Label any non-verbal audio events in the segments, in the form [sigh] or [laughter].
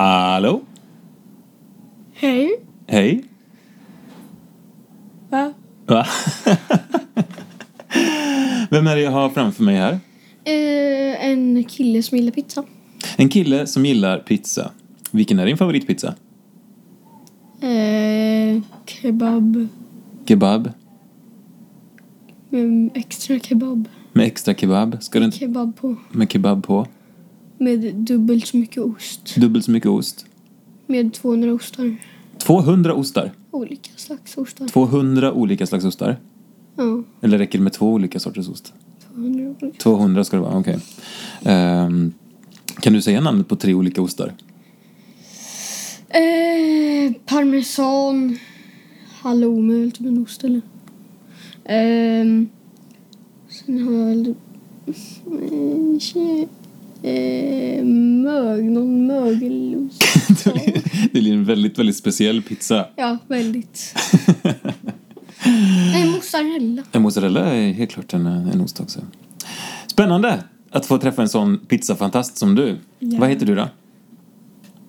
Hallå? Hej. Hej? Va? Va? [laughs] Vem är det jag har framför mig här? Eh, en kille som gillar pizza. En kille som gillar pizza. Vilken är din favoritpizza? Eh, kebab. Kebab? Med extra kebab. Med extra kebab? Ska du inte... Kebab på. Med kebab på? Med dubbelt så mycket ost. Dubbelt så mycket ost? Med 200 ostar. 200 ostar? Olika slags ostar. 200 olika slags ostar? Ja, Eller räcker det med två olika sorters ost? 200 olika. 200 ska det vara, okej. Ehm, kan du säga namnet på tre olika ostar? Eh, parmesan. Halloumi är väl typ en ost eller? Ehm, sen har jag väl... Eh, Eh, mög, någon mögelost. [laughs] det blir- en väldigt, väldigt speciell pizza. Ja, väldigt. [laughs] Nej, mozzarella. En mozzarella är helt klart en, en ost också. Spännande att få träffa en sån pizzafantast som du. Ja. Vad heter du då?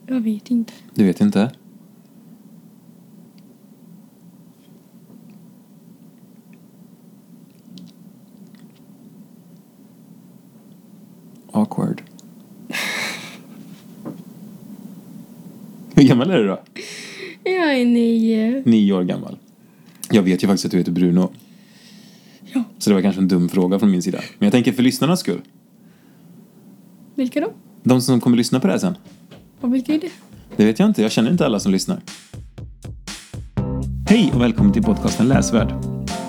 Jag vet inte. Du vet inte? Awkward. Hur gammal är du då? Jag är nio. Nio år gammal. Jag vet ju faktiskt att du heter Bruno. Ja. Så det var kanske en dum fråga från min sida. Men jag tänker för lyssnarnas skull. Vilka då? De som kommer lyssna på det här sen. Och vilka är det? Det vet jag inte. Jag känner inte alla som lyssnar. Hej och välkommen till podcasten Läsvärd.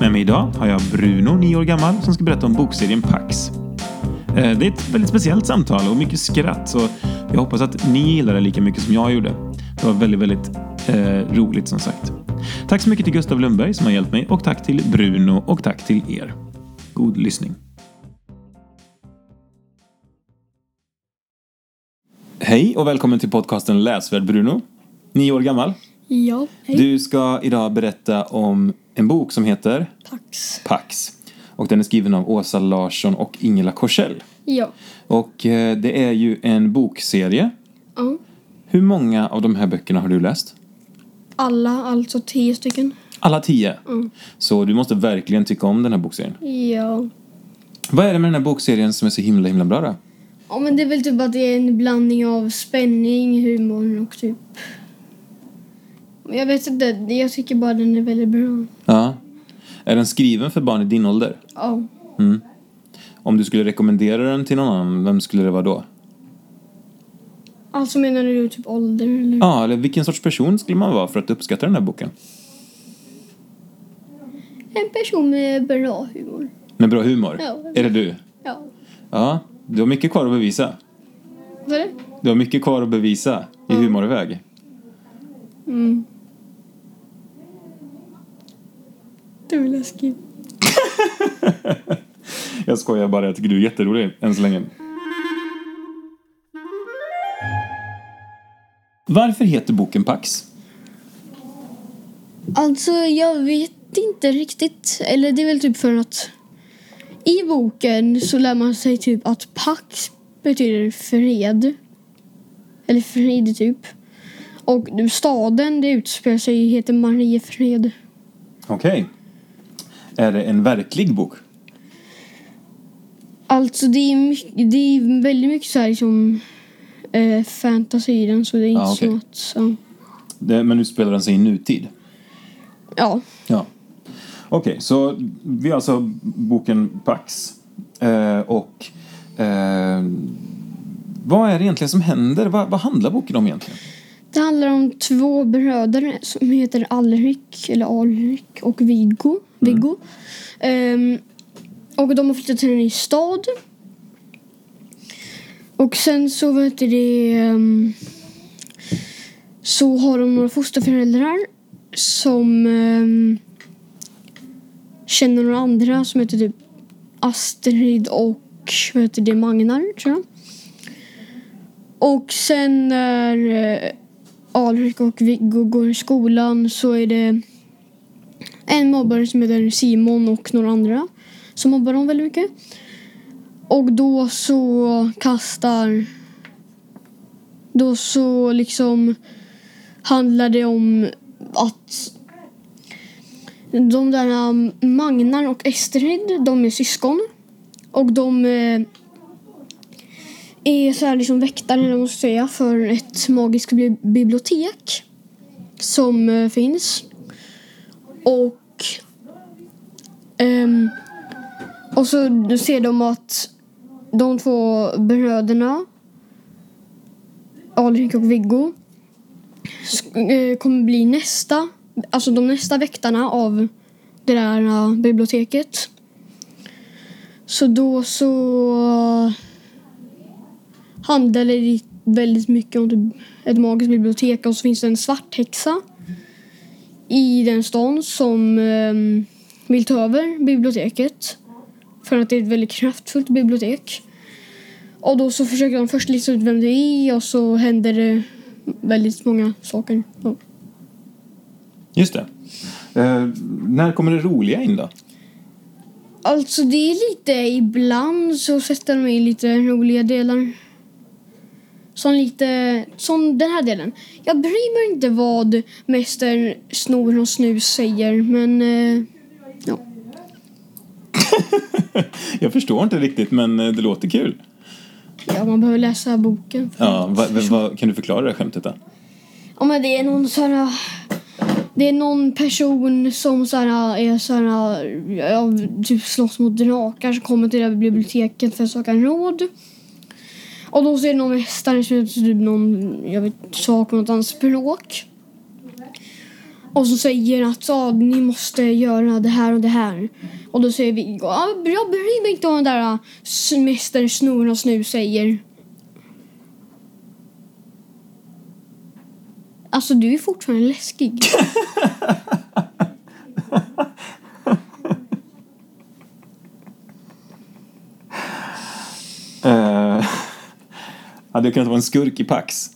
Med mig idag har jag Bruno, 9 år gammal, som ska berätta om bokserien Pax. Eh, Det är ett väldigt speciellt samtal och mycket skratt, så jag hoppas att ni gillar det lika mycket som jag gjorde. Det var väldigt, väldigt eh, roligt som sagt. Tack så mycket till Gustav Lundberg som har hjälpt mig och tack till Bruno och tack till er. God lyssning. Hej och välkommen till podcasten Läsvärd Bruno. Nio år gammal. Ja. Hej. Du ska idag berätta om en bok som heter Pax. Pax. Och den är skriven av Åsa Larsson och Ingela Korsell. Ja. Och eh, det är ju en bokserie. Ja. Hur många av de här böckerna har du läst? Alla, alltså tio stycken. Alla tio. Mm. Så du måste verkligen tycka om den här bokserien. Ja. Vad är det med den här bokserien som är så himla himla bra då? Ja, men det är väl typ att det är en blandning av spänning, humor och typ... Jag vet inte, jag tycker bara den är väldigt bra. Ja. Är den skriven för barn i din ålder? Ja. Mm. Om du skulle rekommendera den till någon annan, vem skulle det vara då? Alltså menar du typ ålder eller? Ja, eller vilken sorts person skulle man vara för att uppskatta den här boken? En person med bra humor. Med bra humor? Ja. Är det du? Ja. Ja, du har mycket kvar att bevisa. Vad är det? Du har mycket kvar att bevisa i humorväg. Mm. Du är läskig. [laughs] Jag skojar bara, jag tycker du är jätterolig än så länge. Varför heter boken Pax? Alltså, jag vet inte riktigt. Eller det är väl typ för att i boken så lär man sig typ att Pax betyder fred. Eller frid typ. Och staden det utspelar sig heter Mariefred. Okej. Är det en verklig bok? Alltså det är, mycket, det är väldigt mycket så här liksom eh, fantasy i den så det är inte Ah, så att... Ja. Det, men nu spelar den sig i nutid? ja. Ja. Okej, så vi har alltså boken Pax. Eh, och eh, vad är det egentligen som händer? Vad, vad handlar boken om egentligen? Det handlar om två bröder som heter Alrik, eller Alrik och Viggo. Viggo. Ehm, och de har flyttat till en ny stad. Och sen så vet du det... Um, så har de några fosterföräldrar som um, känner några andra som heter typ Astrid och vad heter det, Magnar, tror jag. Och sen när uh, Alrik och Viggo går i skolan så är det en mobbare som heter Simon och några andra som mobbar dem väldigt mycket. Och då så kastar Då så liksom handlar det om att de där um, Magnar och Estrid, de är syskon. Och de eh, är så här liksom väktare, eller vad man ska säga, för ett magiskt bibliotek som eh, finns. Och ehm, och så ser de att de två bröderna Alrik och Viggo eh, kommer bli nästa, alltså de nästa väktarna av det där eh, biblioteket. Så då så eh, handlar det väldigt mycket om typ ett magiskt bibliotek och så finns det en svart häxa i den stan som vill ta över biblioteket. För att det är ett väldigt kraftfullt bibliotek. Och då så försöker de först lista ut vem det är och så händer det väldigt många saker. Ja. Just det. Eh, när kommer det roliga in då? Alltså det är lite ibland så sätter de in lite roliga delar. Som lite, som den här delen. Jag bryr mig inte vad Mäster Snor och Snus säger men eh. [laughs] Jag förstår inte riktigt, men eh, det låter kul. ja, man behöver läsa boken. Ja, va, va, kan du förklara det här skämtet då? Ja men det är någon sån här, Det är någon person som så här, är så här, ja, typ slåss mot drakar som kommer till det här biblioteket för att söka råd. Och då det någon mästare som typ någon, jag vet, sak på något annat språk. Och så säger att ja, ni måste göra det här och det här. Och då säger vi, ja, jag bryr mig inte om det där s- mäster Snor och Snus säger. Alltså du är fortfarande läskig. Eh, [laughs] hade jag kunnat vara en skurk i Pax?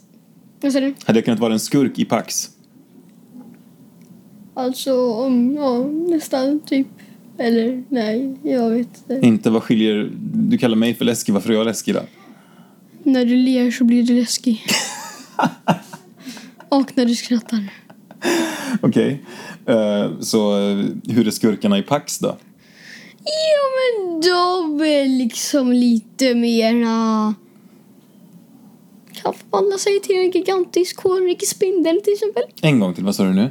Vad säger du? Hade jag kunnat vara en skurk i Pax? Alltså om, ja, nästan typ. Eller nej, jag vet inte. Inte vad skiljer... Du kallar mig för läskig, varför är jag läskig då? När du ler så blir du läskig. [laughs] Och när du skrattar. Okej. Eh, så eh, hur är skurkarna i Pax då? Ja men de är liksom lite mera... Kan förvandla sig till en gigantisk hårig spindel till exempel. En gång till, vad sa du nu?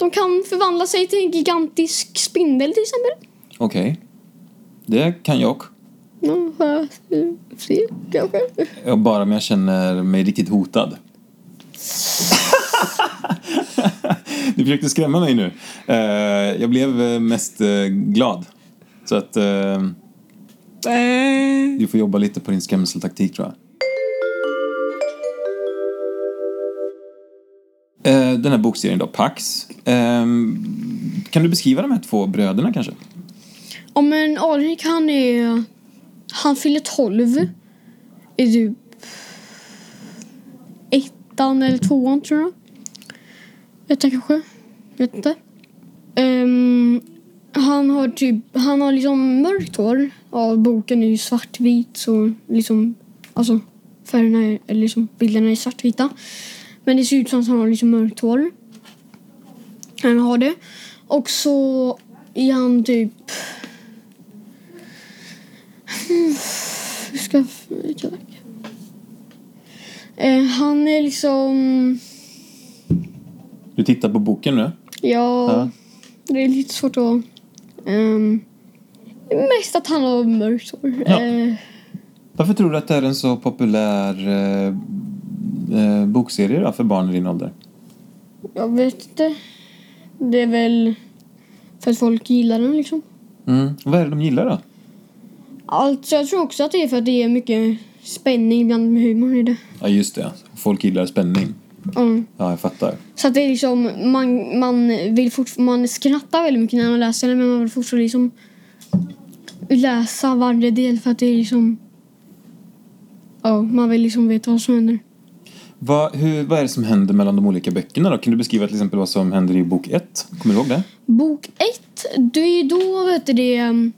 De kan förvandla sig till en gigantisk spindel till exempel. Okej. Det kan jag. Ja, se kanske. Ja, Bara om jag känner mig riktigt hotad. [laughs] du försökte skrämma mig nu. Eh, jag blev eh, mest eh, glad. Så att eh, du får jobba lite på din skrämseltaktik tror jag. Den här bokserien då, Pax. Ehm, kan du beskriva de här två bröderna kanske? Ja men Alrik han är... Han fyller 12. I typ... Ettan eller tvåan tror jag. Ettan kanske. Vet inte. Um, han har typ... Han har liksom mörkt hår. Ja, boken är ju svartvit så liksom... Alltså färgerna är, eller liksom bilderna är svartvita. Men det ser ut som att han har liksom mörkt hår. Han har det. Och så är han typ... Hur ska jag... Tack. Eh, han är liksom... Du tittar på boken nu. Ja, Ja. det är lite svårt att... Um, mest att han har mörkt hår. Ja. Eh, Varför tror du att det är en så populär eh, eh, bokserie då, för barn i din ålder? jag vet inte. Det är väl för att folk gillar den liksom. Mm. Vad är det de gillar då? Alltså jag tror också att det är för att det är mycket spänning bland med humor i det. Ja, just det. Folk gillar spänning. Mm. Ja, jag fattar. Så att det är liksom, man, man vill fort, man skrattar väldigt mycket när man läser den men man vill fortfarande liksom läsa varje del för att det är liksom, ja, man vill liksom veta vad som händer. Vad, hur, vad är det som händer mellan de olika böckerna då? Kan du beskriva till exempel vad som händer i bok ett? Kommer du ihåg det? Bok ett, det är då vet du det,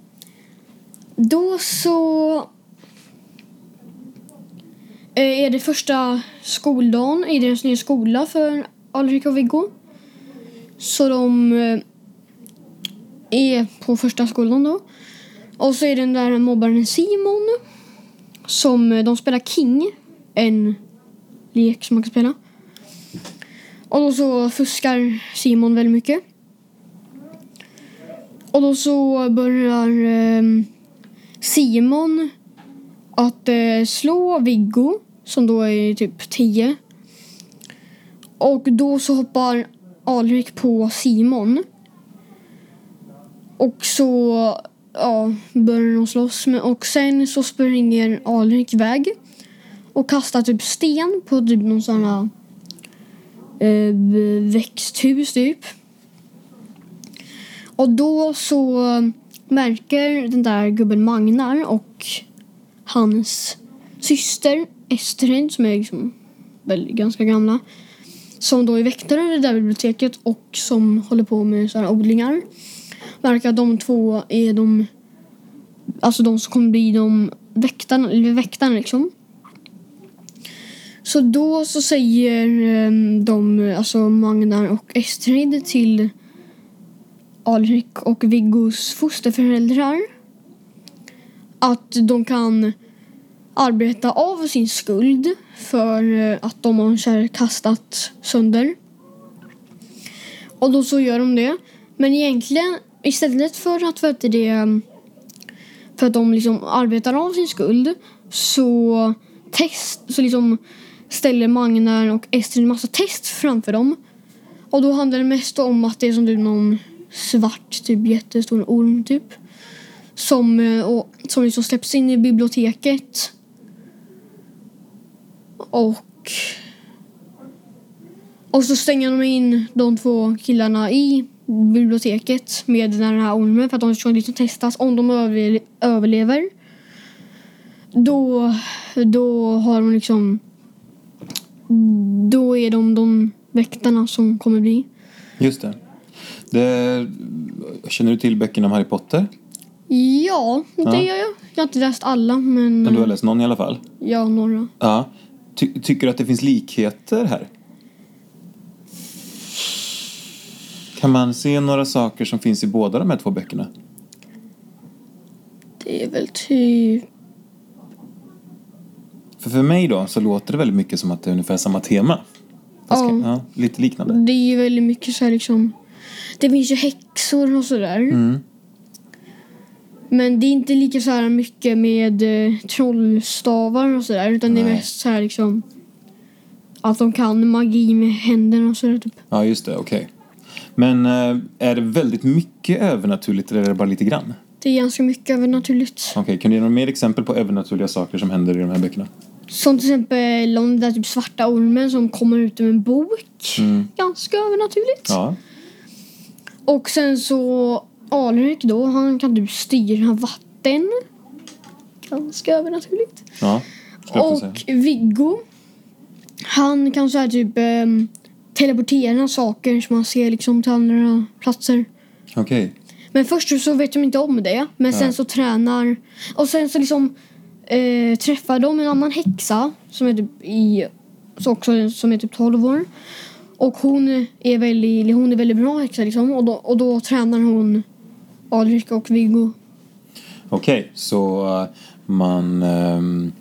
då så eh, är det första skoldagen i deras nya skola för Alrik och Viggo. Så de eh, är på första skolan då. Och så är det den där mobbaren Simon som eh, de spelar King, en lek som man kan spela. Och då så fuskar Simon väldigt mycket. Och då så börjar eh, Simon att eh, slå Viggo som då är typ 10. Och då så hoppar Alrik på Simon. Och så ja, börjar de slåss. Och sen så springer Alrik iväg. Och kastar typ sten på typ någon sån här eh, växthus typ. Och då så märker den där gubben Magnar och hans syster Estrid som är liksom väl ganska gamla som då är väktare i det där biblioteket och som håller på med sådana odlingar. Verkar att de två är de alltså de som kommer bli de väktarna, eller väktarna liksom. Så då så säger ehm, de, alltså Magnar och Estrid till Alrik och Viggos fosterföräldrar att de kan arbeta av sin skuld för eh, att de har kastat sönder. Och då så gör de det. Men egentligen istället för att för det ehm, för att de liksom arbetar av sin skuld så test så liksom ställer Magnar och Estrid en massa test framför dem. Och då handlar det mest om att det är som typ någon svart, typ jättestor orm typ. Som, eh, och, som liksom släpps in i biblioteket. Och... Och så stänger de in de två killarna i biblioteket med den här ormen för att de ska liksom testas om de överlever. Då, då har de liksom... Då är de de väktarna som kommer bli. Just det. det känner du till böckerna om Harry Potter? Ja, det ja. gör jag. Jag har inte läst alla men... Men du har läst någon i alla fall? Ja, några. Ja. Ty tycker du att det finns likheter här? Kan man se några saker som finns i båda de här två böckerna? Det är väl typ... För för mig då så låter det väldigt mycket som att det är ungefär samma tema. Fast, ja. ja. Lite liknande. Det är ju väldigt mycket så här liksom... Det finns ju häxor och sådär. Mm. Men det är inte lika så här mycket med eh, trollstavar och sådär. Utan Nej. det är mest så här liksom... Att de kan magi med händerna och sådär typ. Ja, just det. Okej. Okay. Men eh, är det väldigt mycket övernaturligt eller är det bara lite grann? Det är ganska mycket övernaturligt. Okej, okay, kan du ge några mer exempel på övernaturliga saker som händer i de här böckerna? Som till exempel om den där typ svarta ormen som kommer ut ur en bok. Mm. Ganska övernaturligt. Ja. Och sen så Alrik då, han kan typ styra vatten. Ganska övernaturligt. Ja, Och Viggo, han kan så här typ um, teleportera saker som man ser liksom till andra platser. Okej. Okay. Men först så vet de inte om det. Men sen så tränar... Och sen så liksom eh, träffar de en annan häxa som är typ i... som också, som är typ 12 år. Och hon är väldigt, hon är väldigt bra häxa liksom. Och då, och då tränar hon Alrik och Viggo. Okej, okay, så eh, man um,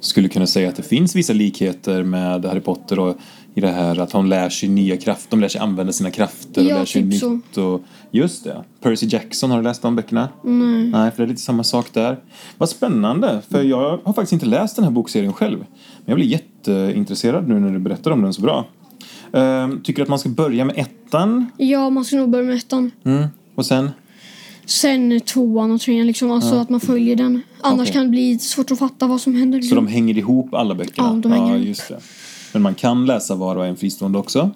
skulle kunna säga att det finns vissa likheter med Harry Potter och i det här att hon lär sig nya krafter, de lär sig använda sina krafter och ja, lär sig typ nytt. Så. Och, just det. Percy Jackson, har du läst de böckerna? Nej. Nej, för det är lite samma sak där. Vad spännande, för jag har faktiskt inte läst den här bokserien själv. Men jag blir jätteintresserad nu när du berättar om den så bra. Uh, tycker du att man ska börja med ettan? Ja, man ska nog börja med ettan. Mm. Och sen? Sen tvåan och trean, liksom, alltså ja. att man följer den. Annars okay. kan det bli svårt att fatta vad som händer. Så de hänger ihop alla böckerna? Ja, de hänger ja, ihop. Just det. Men man kan läsa var och en fristående också?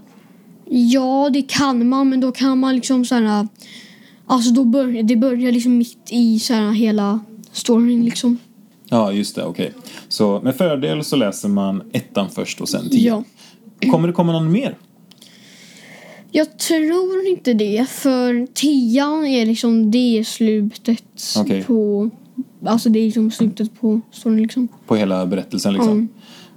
Ja, det kan man, men då kan man liksom så här... Alltså då börjar, det börjar liksom mitt i så här hela storyn liksom. Ja, just det, okej. Okay. Så med fördel så läser man ettan först och sen tio. Ja. Kommer det komma någon mer? Jag tror inte det, för tian är liksom det slutet okay. på... Alltså det är liksom slutet på storyn liksom. På hela berättelsen liksom? Mm.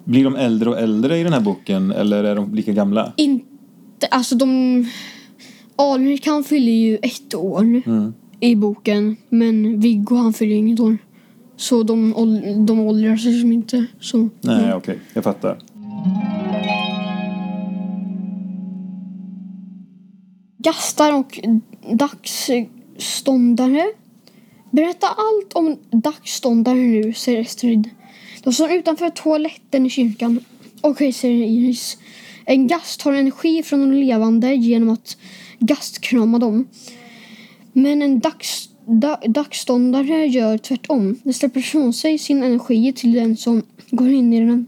Blir de äldre och äldre i den här boken eller är de lika gamla? Inte, alltså de... Alrik han fyller ju ett år Mm. i boken. Men Viggo han fyller inget år. Så de, de åldras liksom inte. Så, Nej, okej. Jag fattar. Gastar och dagsståndare. Berätta allt om dagsståndare nu, säger Estrid. De står utanför toaletten i kyrkan. Okej, säger Iris. En gast har energi från de levande genom att gastkrama dem. Men en dags, da, dagståndare gör tvärtom. Den släpper ifrån sig sin energi till den som går in i den.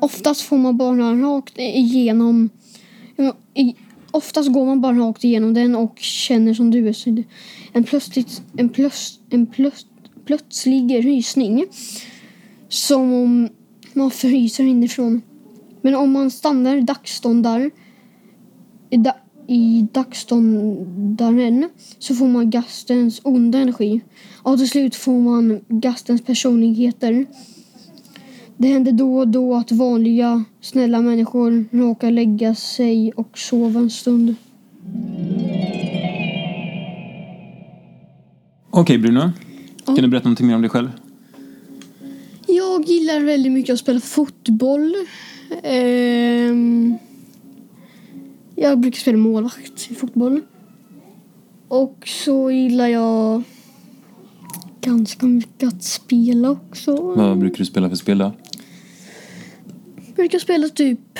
Oftast får man bara rakt igenom i, oftast går man bara rakt igenom den och känner som du är. En, plötsligt, en, plöts, en plöts, plötslig rysning. Som om man fryser inifrån. Men om man stannar dagsståndar i, da, i dagsståndaren så får man gastens onda energi. Och till slut får man gastens personligheter. Det händer då och då att vanliga, snälla människor råkar lägga sig och sova en stund. Okej, Bruno. Kan du berätta någonting mer om dig själv? Jag gillar väldigt mycket att spela fotboll. Ehm, jag brukar spela målvakt i fotboll. Och så gillar jag ganska mycket att spela också. Vad brukar du spela för spel då? brukar spela typ...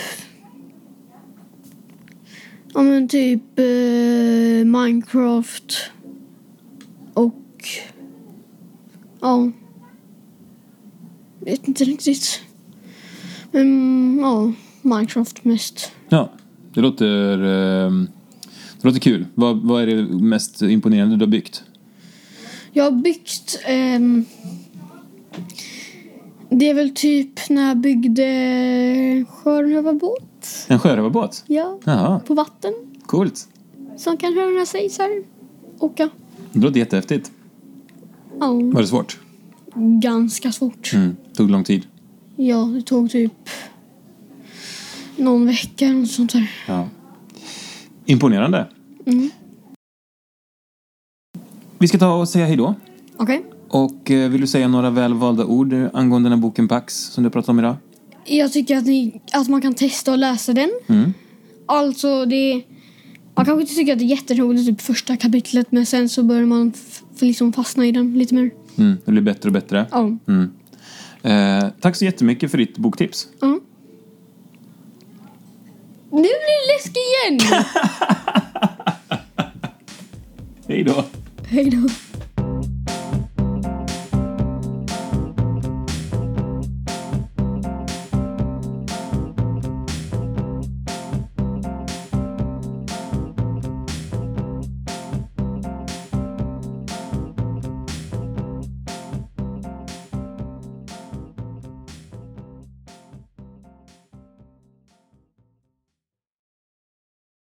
Ja men typ eh, Minecraft. Och... Ja. Vet inte riktigt. Men ja, Minecraft mest. Ja, det låter, ehm, det låter kul. Vad, vad är det mest imponerande du har byggt? Jag har byggt... ehm, det är väl typ när jag byggde sjörövarbåt. En sjörövarbåt? Ja, Jaha, på vatten. coolt. Som kan röra sig så här. Åka. Det låter jättehäftigt. Ja, Var det svårt? Ganska svårt. Mm. Tog lång tid? Ja, det tog typ någon vecka eller något sånt där. Ja. Imponerande. Mm. Vi ska ta och säga hej då. Okej. Och eh, vill du säga några välvalda ord angående den här boken Pax som du pratat om idag? Jag tycker att, ni, att man kan testa att läsa den. Mm. Alltså, det... Man kanske inte tycker att det är jätteroligt typ första kapitlet men sen så börjar man liksom fastna i den lite mer. Mm. Det blir bättre och bättre. Ja. Mm. Eh, tack så jättemycket för ditt boktips. ja. Nu blir det läskigt igen! [laughs] Hej då. Hej då.